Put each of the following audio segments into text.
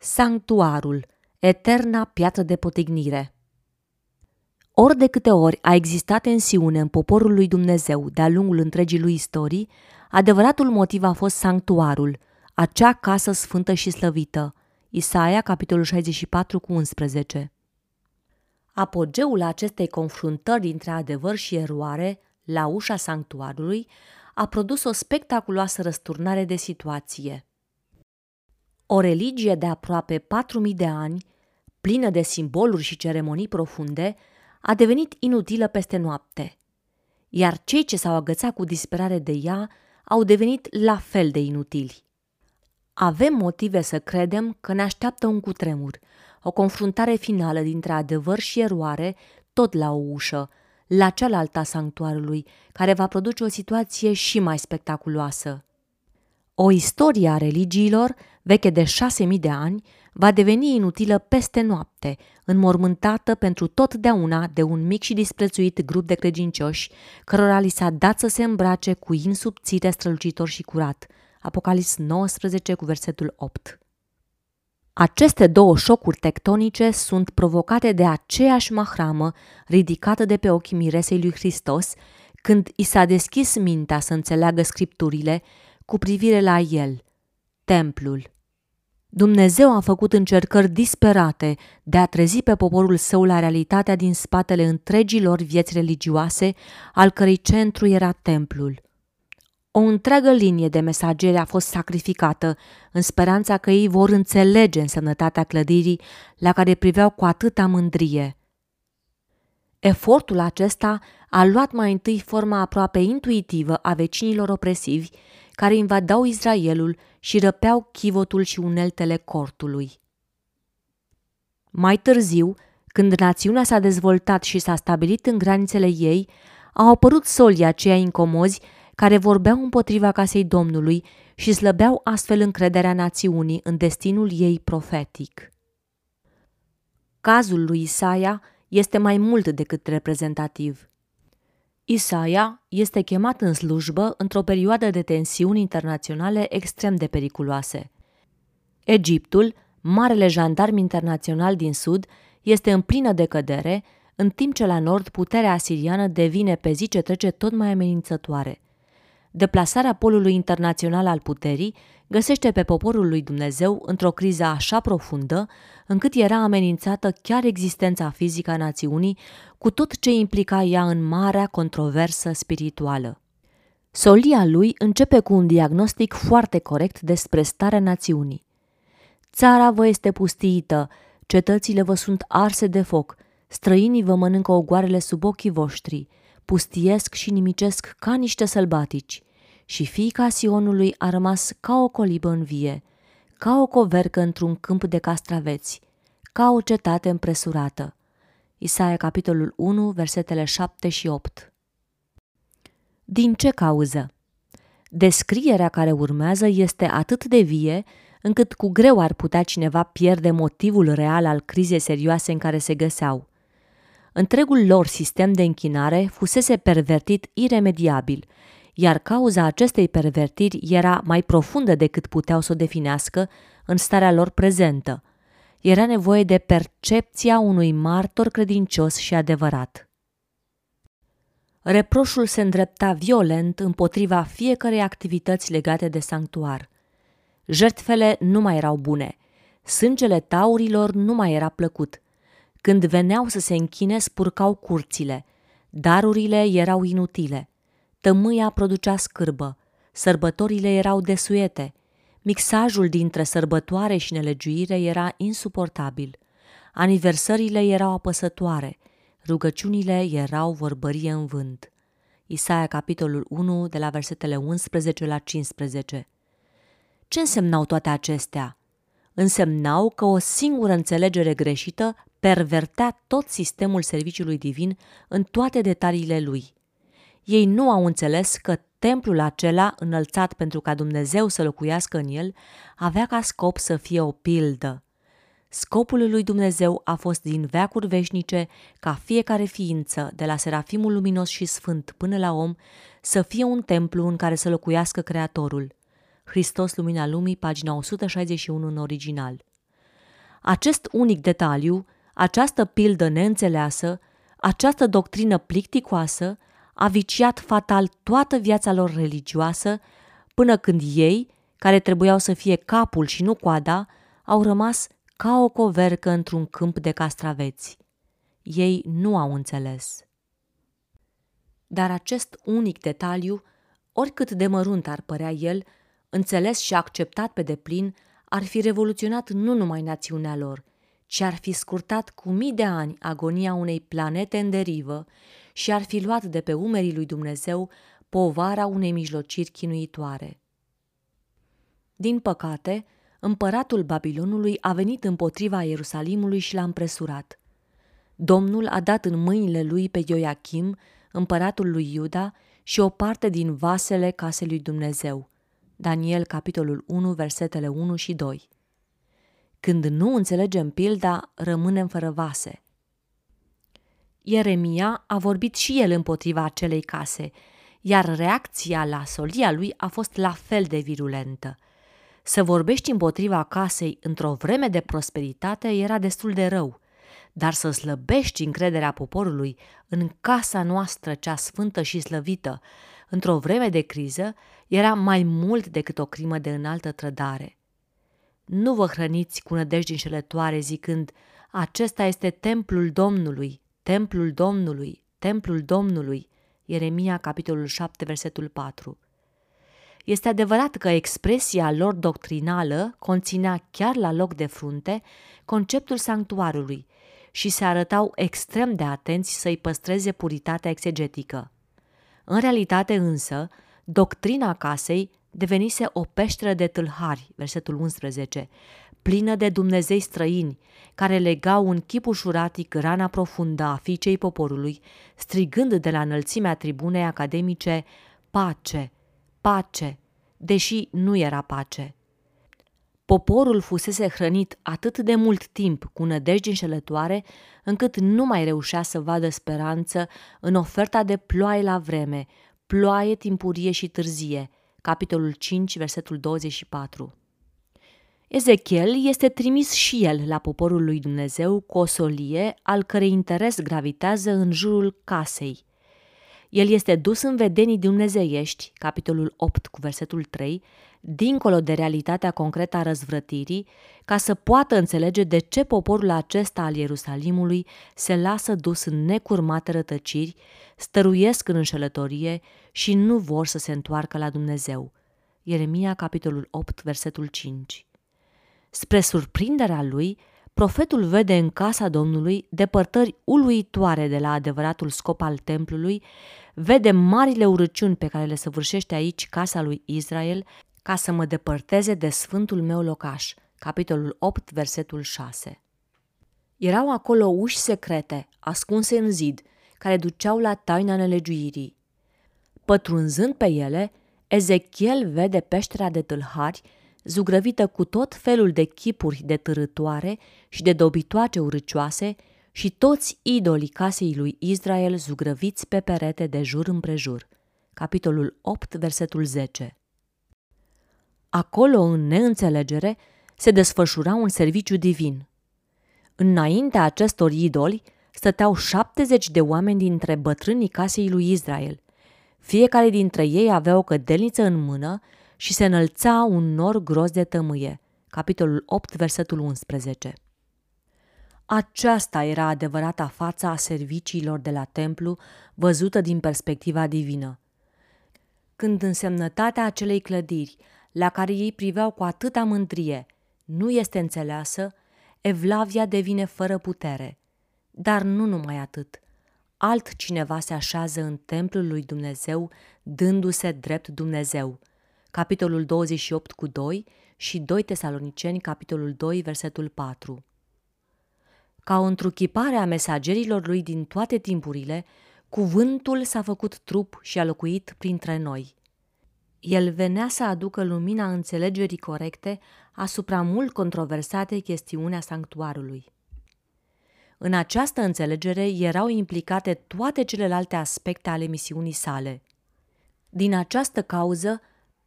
Sanctuarul, eterna piatră de potignire. Ori de câte ori a existat tensiune în poporul lui Dumnezeu de-a lungul întregii lui istorii, adevăratul motiv a fost sanctuarul, acea casă sfântă și slăvită. Isaia, capitolul 64 cu 11. Apogeul acestei confruntări dintre adevăr și eroare, la ușa sanctuarului, a produs o spectaculoasă răsturnare de situație. O religie de aproape 4000 de ani, plină de simboluri și ceremonii profunde, a devenit inutilă peste noapte. Iar cei ce s-au agățat cu disperare de ea au devenit la fel de inutili. Avem motive să credem că ne așteaptă un cutremur, o confruntare finală dintre adevăr și eroare, tot la o ușă, la cealaltă a sanctuarului, care va produce o situație și mai spectaculoasă. O istorie a religiilor, veche de șase mii de ani, va deveni inutilă peste noapte, înmormântată pentru totdeauna de un mic și disprețuit grup de credincioși, cărora li s-a dat să se îmbrace cu in subțire, strălucitor și curat. Apocalips 19 cu versetul 8. Aceste două șocuri tectonice sunt provocate de aceeași mahramă ridicată de pe ochii miresei lui Hristos când i s-a deschis mintea să înțeleagă scripturile cu privire la el, templul. Dumnezeu a făcut încercări disperate de a trezi pe poporul său la realitatea din spatele întregilor vieți religioase, al cărei centru era templul. O întreagă linie de mesageri a fost sacrificată în speranța că ei vor înțelege însemnătatea clădirii la care priveau cu atâta mândrie. Efortul acesta a luat mai întâi forma aproape intuitivă a vecinilor opresivi care invadau Israelul și răpeau chivotul și uneltele cortului. Mai târziu, când națiunea s-a dezvoltat și s-a stabilit în granițele ei, au apărut solii aceia incomozi care vorbeau împotriva casei Domnului și slăbeau astfel încrederea națiunii în destinul ei profetic. Cazul lui Isaia este mai mult decât reprezentativ. Isaia este chemat în slujbă într-o perioadă de tensiuni internaționale extrem de periculoase. Egiptul, marele jandarm internațional din sud, este în plină decădere, în timp ce la nord puterea asiriană devine pe zi ce trece tot mai amenințătoare – deplasarea polului internațional al puterii găsește pe poporul lui Dumnezeu într-o criză așa profundă, încât era amenințată chiar existența fizică a națiunii, cu tot ce implica ea în marea controversă spirituală. Solia lui începe cu un diagnostic foarte corect despre starea națiunii. Țara vă este pustiită, cetățile vă sunt arse de foc, străinii vă mănâncă ogoarele sub ochii voștri, pustiesc și nimicesc ca niște sălbatici și fiica Sionului a rămas ca o colibă în vie, ca o covercă într-un câmp de castraveți, ca o cetate împresurată. Isaia, capitolul 1, versetele 7 și 8. Din ce cauză? Descrierea care urmează este atât de vie încât cu greu ar putea cineva pierde motivul real al crizei serioase în care se găseau. Întregul lor sistem de închinare fusese pervertit iremediabil iar cauza acestei pervertiri era mai profundă decât puteau să o definească în starea lor prezentă. Era nevoie de percepția unui martor credincios și adevărat. Reproșul se îndrepta violent împotriva fiecărei activități legate de sanctuar. Jertfele nu mai erau bune, sângele taurilor nu mai era plăcut. Când veneau să se închine, spurcau curțile, darurile erau inutile – Tămâia producea scârbă, sărbătorile erau desuete, mixajul dintre sărbătoare și nelegiuire era insuportabil, aniversările erau apăsătoare, rugăciunile erau vorbărie în vânt. Isaia, capitolul 1, de la versetele 11 la 15. Ce însemnau toate acestea? Însemnau că o singură înțelegere greșită pervertea tot sistemul serviciului divin în toate detaliile lui – ei nu au înțeles că templul acela, înălțat pentru ca Dumnezeu să locuiască în el, avea ca scop să fie o pildă. Scopul lui Dumnezeu a fost din veacuri veșnice ca fiecare ființă, de la serafimul luminos și sfânt până la om, să fie un templu în care să locuiască Creatorul. Hristos Lumina Lumii, pagina 161 în original. Acest unic detaliu, această pildă neînțeleasă, această doctrină plicticoasă, a viciat fatal toată viața lor religioasă, până când ei, care trebuiau să fie capul și nu coada, au rămas ca o covercă într-un câmp de castraveți. Ei nu au înțeles. Dar acest unic detaliu, oricât de mărunt ar părea el, înțeles și acceptat pe deplin, ar fi revoluționat nu numai națiunea lor, ci ar fi scurtat cu mii de ani agonia unei planete în derivă și ar fi luat de pe umerii lui Dumnezeu povara unei mijlociri chinuitoare. Din păcate, împăratul Babilonului a venit împotriva Ierusalimului și l-a împresurat. Domnul a dat în mâinile lui pe Ioachim, împăratul lui Iuda, și o parte din vasele casei lui Dumnezeu. Daniel, capitolul 1, versetele 1 și 2. Când nu înțelegem pilda, rămânem fără vase. Ieremia a vorbit și el împotriva acelei case, iar reacția la solia lui a fost la fel de virulentă – să vorbești împotriva casei într-o vreme de prosperitate era destul de rău, dar să slăbești încrederea poporului în casa noastră cea sfântă și slăvită într-o vreme de criză era mai mult decât o crimă de înaltă trădare. Nu vă hrăniți cu nădejdi înșelătoare zicând, acesta este templul Domnului, templul Domnului, templul Domnului. Ieremia, capitolul 7, versetul 4. Este adevărat că expresia lor doctrinală conținea chiar la loc de frunte conceptul sanctuarului și se arătau extrem de atenți să-i păstreze puritatea exegetică. În realitate însă, doctrina casei devenise o peșteră de tâlhari, versetul 11, plină de Dumnezei străini, care legau în chip ușuratic rana profundă a fiicei poporului, strigând de la înălțimea tribunei academice, pace, pace, deși nu era pace. Poporul fusese hrănit atât de mult timp cu nădejdi înșelătoare, încât nu mai reușea să vadă speranță în oferta de ploaie la vreme, ploaie timpurie și târzie, capitolul 5, versetul 24. Ezechiel este trimis și el la poporul lui Dumnezeu cu o solie al cărei interes gravitează în jurul casei, el este dus în vedenii dumnezeiești, capitolul 8 cu versetul 3, dincolo de realitatea concretă a răzvrătirii, ca să poată înțelege de ce poporul acesta al Ierusalimului se lasă dus în necurmate rătăciri, stăruiesc în înșelătorie și nu vor să se întoarcă la Dumnezeu. Ieremia, capitolul 8, versetul 5. Spre surprinderea lui, profetul vede în casa Domnului depărtări uluitoare de la adevăratul scop al templului, vede marile urăciuni pe care le săvârșește aici casa lui Israel ca să mă depărteze de sfântul meu locaș. Capitolul 8, versetul 6. Erau acolo uși secrete, ascunse în zid, care duceau la taina nelegiuirii. Pătrunzând pe ele, Ezechiel vede peștera de tâlhari zugrăvită cu tot felul de chipuri de târătoare și de dobitoace urâcioase și toți idolii casei lui Israel zugrăviți pe perete de jur împrejur. Capitolul 8, versetul 10 Acolo, în neînțelegere, se desfășura un serviciu divin. Înaintea acestor idoli stăteau 70 de oameni dintre bătrânii casei lui Israel. Fiecare dintre ei avea o cădelniță în mână și se înălța un nor gros de tămâie. Capitolul 8, versetul 11. Aceasta era adevărata fața a serviciilor de la templu, văzută din perspectiva divină. Când însemnătatea acelei clădiri, la care ei priveau cu atâta mândrie, nu este înțeleasă, Evlavia devine fără putere. Dar nu numai atât. Altcineva se așează în templul lui Dumnezeu, dându-se drept Dumnezeu – capitolul 28 cu 2 și 2 Tesaloniceni, capitolul 2, versetul 4. Ca o întruchipare a mesagerilor lui din toate timpurile, cuvântul s-a făcut trup și a locuit printre noi. El venea să aducă lumina înțelegerii corecte asupra mult controversate chestiunea sanctuarului. În această înțelegere erau implicate toate celelalte aspecte ale misiunii sale. Din această cauză,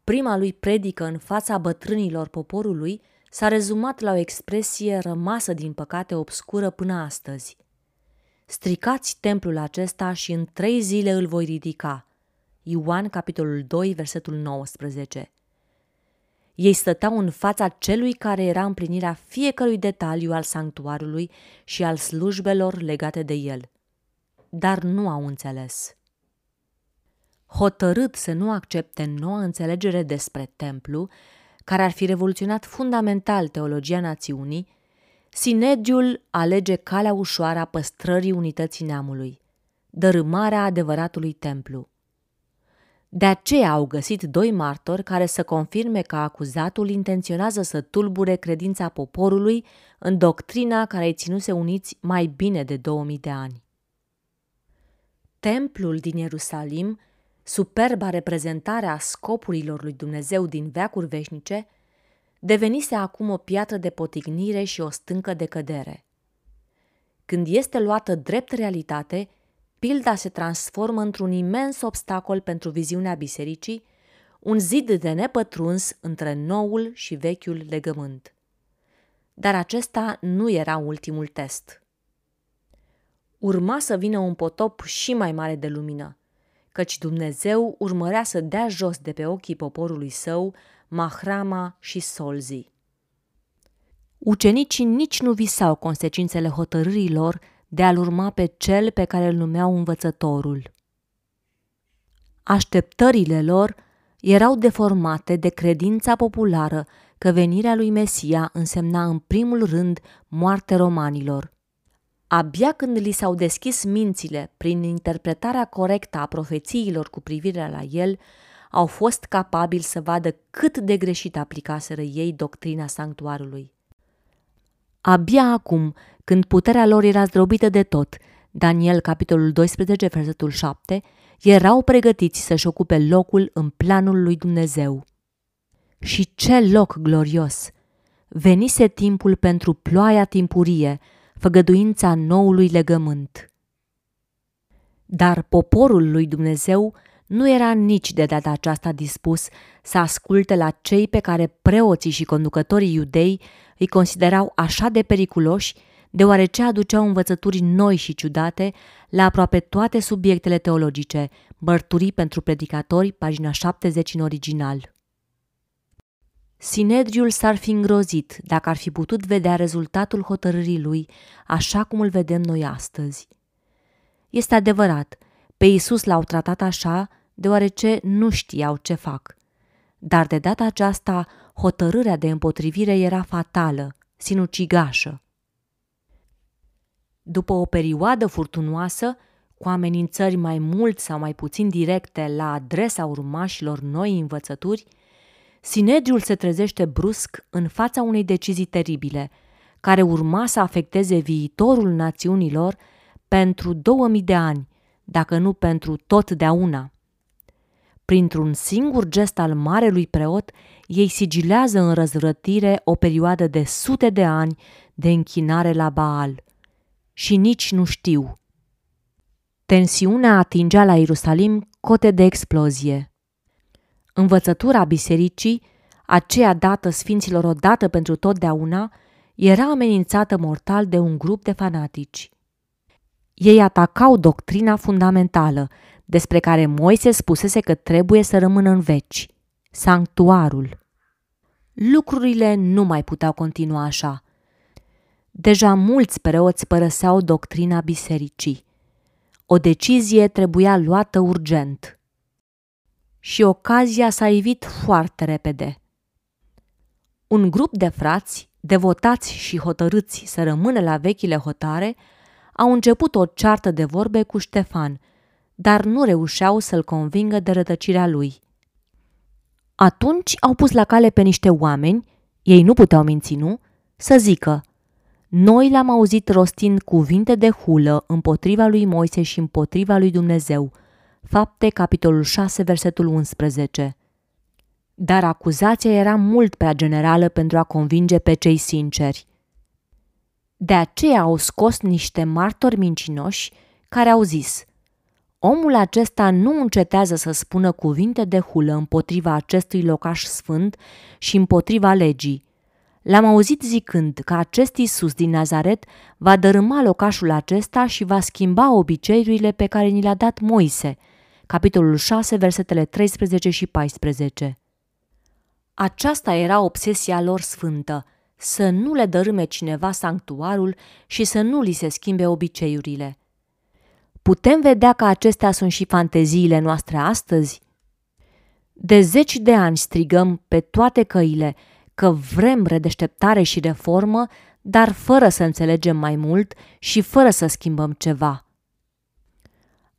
Prima lui predică în fața bătrânilor poporului s-a rezumat la o expresie rămasă din păcate obscură până astăzi. Stricați templul acesta și în trei zile îl voi ridica. Ioan, capitolul 2, versetul 19. Ei stăteau în fața celui care era împlinirea fiecărui detaliu al sanctuarului și al slujbelor legate de el. Dar nu au înțeles. Hotărât să nu accepte noua înțelegere despre templu, care ar fi revoluționat fundamental teologia națiunii, Sinediul alege calea ușoară a păstrării unității neamului, dărâmarea adevăratului templu. De aceea au găsit doi martori care să confirme că acuzatul intenționează să tulbure credința poporului în doctrina care îi ținuse uniți mai bine de 2000 de ani. Templul din Ierusalim, superba reprezentare a scopurilor lui Dumnezeu din veacuri veșnice, devenise acum o piatră de potignire și o stâncă de cădere. Când este luată drept realitate, pilda se transformă într-un imens obstacol pentru viziunea bisericii, un zid de nepătruns între noul și vechiul legământ. Dar acesta nu era ultimul test. Urma să vină un potop și mai mare de lumină, căci Dumnezeu urmărea să dea jos de pe ochii poporului său Mahrama și Solzi. Ucenicii nici nu visau consecințele hotărârii lor de a-l urma pe cel pe care îl numeau învățătorul. Așteptările lor erau deformate de credința populară că venirea lui Mesia însemna în primul rând moarte romanilor. Abia când li s-au deschis mințile prin interpretarea corectă a profețiilor cu privire la el, au fost capabili să vadă cât de greșit aplicaseră ei doctrina sanctuarului. Abia acum, când puterea lor era zdrobită de tot, Daniel, capitolul 12, versetul 7, erau pregătiți să-și ocupe locul în planul lui Dumnezeu. Și ce loc glorios! Venise timpul pentru ploaia timpurie, făgăduința noului legământ. Dar poporul lui Dumnezeu nu era nici de data aceasta dispus să asculte la cei pe care preoții și conducătorii iudei îi considerau așa de periculoși, deoarece aduceau învățături noi și ciudate la aproape toate subiectele teologice, mărturii pentru predicatori, pagina 70 în original. Sinedriul s-ar fi îngrozit dacă ar fi putut vedea rezultatul hotărârii lui așa cum îl vedem noi astăzi. Este adevărat, pe Isus l-au tratat așa deoarece nu știau ce fac. Dar de data aceasta, hotărârea de împotrivire era fatală, sinucigașă. După o perioadă furtunoasă, cu amenințări mai mult sau mai puțin directe la adresa urmașilor noi învățături, Sinedriul se trezește brusc în fața unei decizii teribile, care urma să afecteze viitorul națiunilor pentru 2000 de ani, dacă nu pentru totdeauna. Printr-un singur gest al marelui preot, ei sigilează în răzvrătire o perioadă de sute de ani de închinare la Baal. Și nici nu știu. Tensiunea atingea la Ierusalim cote de explozie. Învățătura bisericii, aceea dată sfinților odată pentru totdeauna, era amenințată mortal de un grup de fanatici. Ei atacau doctrina fundamentală, despre care Moise spusese că trebuie să rămână în veci, sanctuarul. Lucrurile nu mai puteau continua așa. Deja mulți preoți părăseau doctrina bisericii. O decizie trebuia luată urgent. Și ocazia s-a ivit foarte repede. Un grup de frați, devotați și hotărâți să rămână la vechile hotare, au început o ceartă de vorbe cu Ștefan – dar nu reușeau să-l convingă de rătăcirea lui. Atunci au pus la cale pe niște oameni, ei nu puteau minți, nu, să zică Noi l-am auzit rostind cuvinte de hulă împotriva lui Moise și împotriva lui Dumnezeu. Fapte, capitolul 6, versetul 11. Dar acuzația era mult prea generală pentru a convinge pe cei sinceri. De aceea au scos niște martori mincinoși care au zis – Omul acesta nu încetează să spună cuvinte de hulă împotriva acestui locaș sfânt și împotriva legii. L-am auzit zicând că acest Isus din Nazaret va dărâma locașul acesta și va schimba obiceiurile pe care ni le-a dat Moise. Capitolul 6, versetele 13 și 14. Aceasta era obsesia lor sfântă, să nu le dărâme cineva sanctuarul și să nu li se schimbe obiceiurile. Putem vedea că acestea sunt și fanteziile noastre astăzi? De zeci de ani strigăm pe toate căile că vrem redeșteptare și reformă, dar fără să înțelegem mai mult și fără să schimbăm ceva.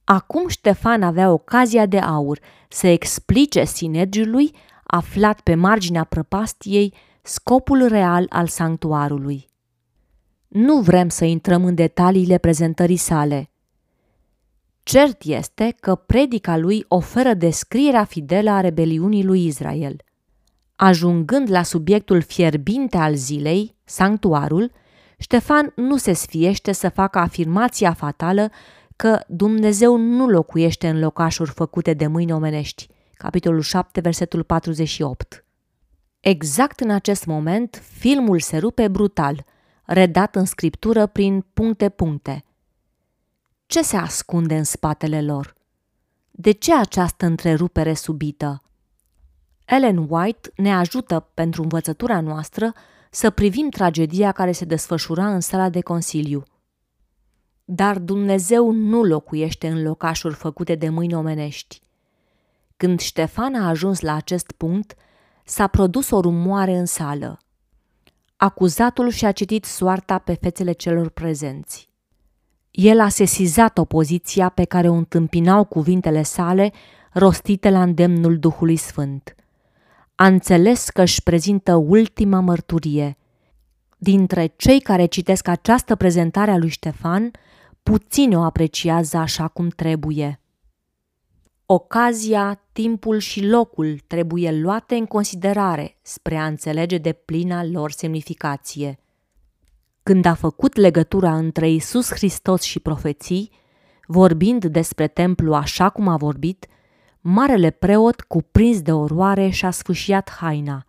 Acum Ștefan avea ocazia de aur să explice sinergiului aflat pe marginea prăpastiei scopul real al sanctuarului. Nu vrem să intrăm în detaliile prezentării sale. Cert este că predica lui oferă descrierea fidelă a rebeliunii lui Israel. Ajungând la subiectul fierbinte al zilei, sanctuarul, Ștefan nu se sfiește să facă afirmația fatală că Dumnezeu nu locuiește în locașuri făcute de mâini omenești. Capitolul 7, versetul 48. Exact în acest moment, filmul se rupe brutal, redat în scriptură prin puncte-puncte. Ce se ascunde în spatele lor? De ce această întrerupere subită? Ellen White ne ajută pentru învățătura noastră să privim tragedia care se desfășura în sala de consiliu. Dar Dumnezeu nu locuiește în locașuri făcute de mâini omenești. Când Ștefan a ajuns la acest punct, s-a produs o rumoare în sală. Acuzatul și-a citit soarta pe fețele celor prezenți. El a sesizat opoziția pe care o întâmpinau cuvintele sale rostite la îndemnul Duhului Sfânt. A înțeles că își prezintă ultima mărturie. Dintre cei care citesc această prezentare a lui Ștefan, puțini o apreciază așa cum trebuie. Ocazia, timpul și locul trebuie luate în considerare spre a înțelege de plina lor semnificație. Când a făcut legătura între Isus Hristos și profeții, vorbind despre templu așa cum a vorbit, marele preot, cuprins de oroare, și-a sfâșiat haina.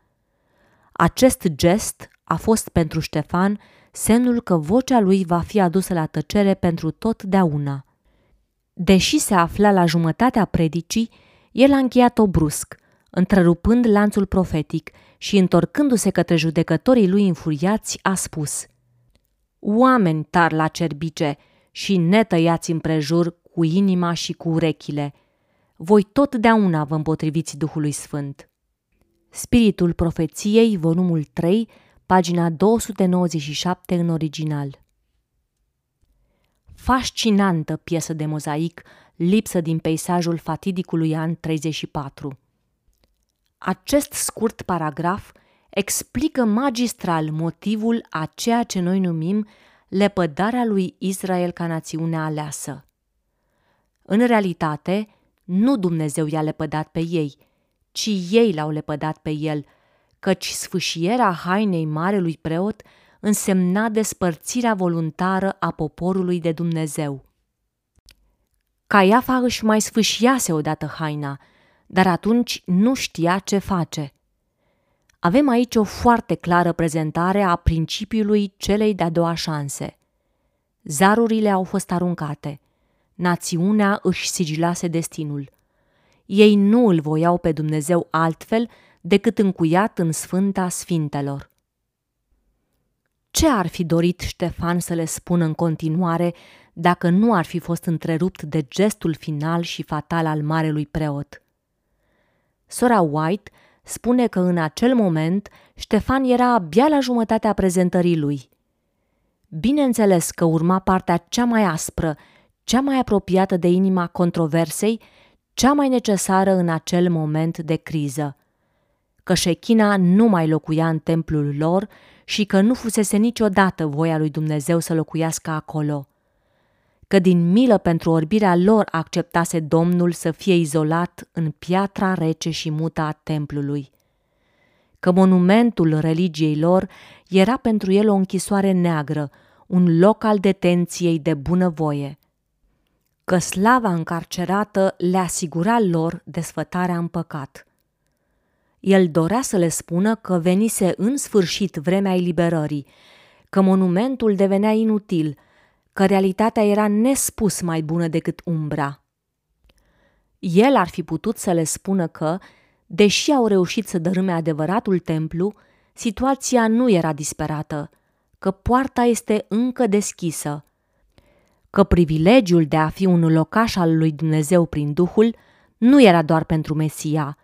Acest gest a fost pentru Ștefan semnul că vocea lui va fi adusă la tăcere pentru totdeauna – Deși se afla la jumătatea predicii, el a încheiat-o brusc, întrerupând lanțul profetic și întorcându-se către judecătorii lui infuriați, a spus Oameni tar la cerbice și netăiați împrejur cu inima și cu urechile, voi totdeauna vă împotriviți Duhului Sfânt. Spiritul profeției, volumul 3, pagina 297 în original fascinantă piesă de mozaic lipsă din peisajul fatidicului an 34. Acest scurt paragraf explică magistral motivul a ceea ce noi numim lepădarea lui Israel ca națiune aleasă. În realitate, nu Dumnezeu i-a lepădat pe ei, ci ei l-au lepădat pe el, căci sfâșierea hainei marelui preot – însemna despărțirea voluntară a poporului de Dumnezeu. Caiafa își mai sfâșiase odată haina, dar atunci nu știa ce face. Avem aici o foarte clară prezentare a principiului celei de-a doua șanse. Zarurile au fost aruncate. Națiunea își sigilase destinul. Ei nu îl voiau pe Dumnezeu altfel decât încuiat în Sfânta Sfintelor. Ce ar fi dorit Ștefan să le spună în continuare dacă nu ar fi fost întrerupt de gestul final și fatal al marelui preot? Sora White spune că în acel moment Ștefan era abia la jumătatea prezentării lui. Bineînțeles că urma partea cea mai aspră, cea mai apropiată de inima controversei, cea mai necesară în acel moment de criză. Că Shechina nu mai locuia în templul lor și că nu fusese niciodată voia lui Dumnezeu să locuiască acolo, că din milă pentru orbirea lor acceptase Domnul să fie izolat în piatra rece și mută a templului, că monumentul religiei lor era pentru el o închisoare neagră, un loc al detenției de bunăvoie, că slava încarcerată le asigura lor desfătarea în păcat – El dorea să le spună că venise în sfârșit vremea eliberării, că monumentul devenea inutil, că realitatea era nespus mai bună decât umbra. El ar fi putut să le spună că, deși au reușit să dărâme adevăratul templu, situația nu era disperată, că poarta este încă deschisă, că privilegiul de a fi un locaș al lui Dumnezeu prin Duhul nu era doar pentru Mesia,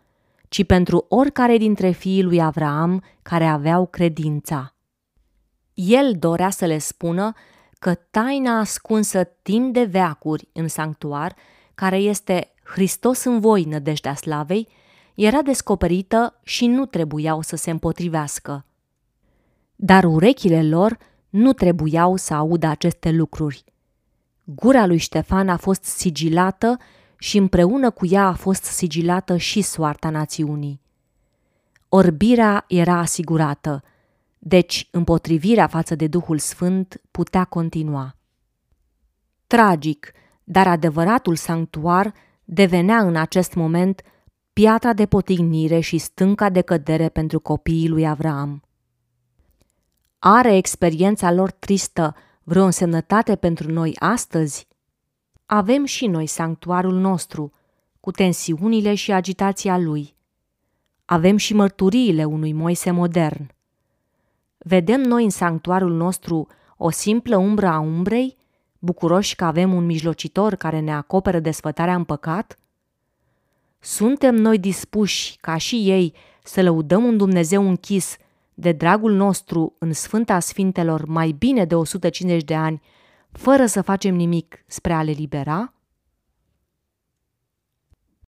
ci pentru oricare dintre fiii lui Avraam care aveau credința. El dorea să le spună că taina ascunsă timp de veacuri în sanctuar, care este Hristos în voi, nădejdea slavei, era descoperită și nu trebuiau să se împotrivească. Dar urechile lor nu trebuiau să audă aceste lucruri. Gura lui Ștefan a fost sigilată și împreună cu ea a fost sigilată și soarta națiunii. Orbirea era asigurată, deci împotrivirea față de Duhul Sfânt putea continua. Tragic, dar adevăratul sanctuar devenea în acest moment piatra de potignire și stânca de cădere pentru copiii lui Avram. Are experiența lor tristă vreo însemnătate pentru noi astăzi? Avem și noi sanctuarul nostru, cu tensiunile și agitația lui. Avem și mărturiile unui Moise modern. Vedem noi în sanctuarul nostru o simplă umbră a umbrei, bucuroși că avem un mijlocitor care ne acoperă desfătarea în păcat? Suntem noi dispuși, ca și ei, să lăudăm un Dumnezeu închis de dragul nostru în Sfânta Sfintelor mai bine de 150 de ani, fără să facem nimic spre a le libera?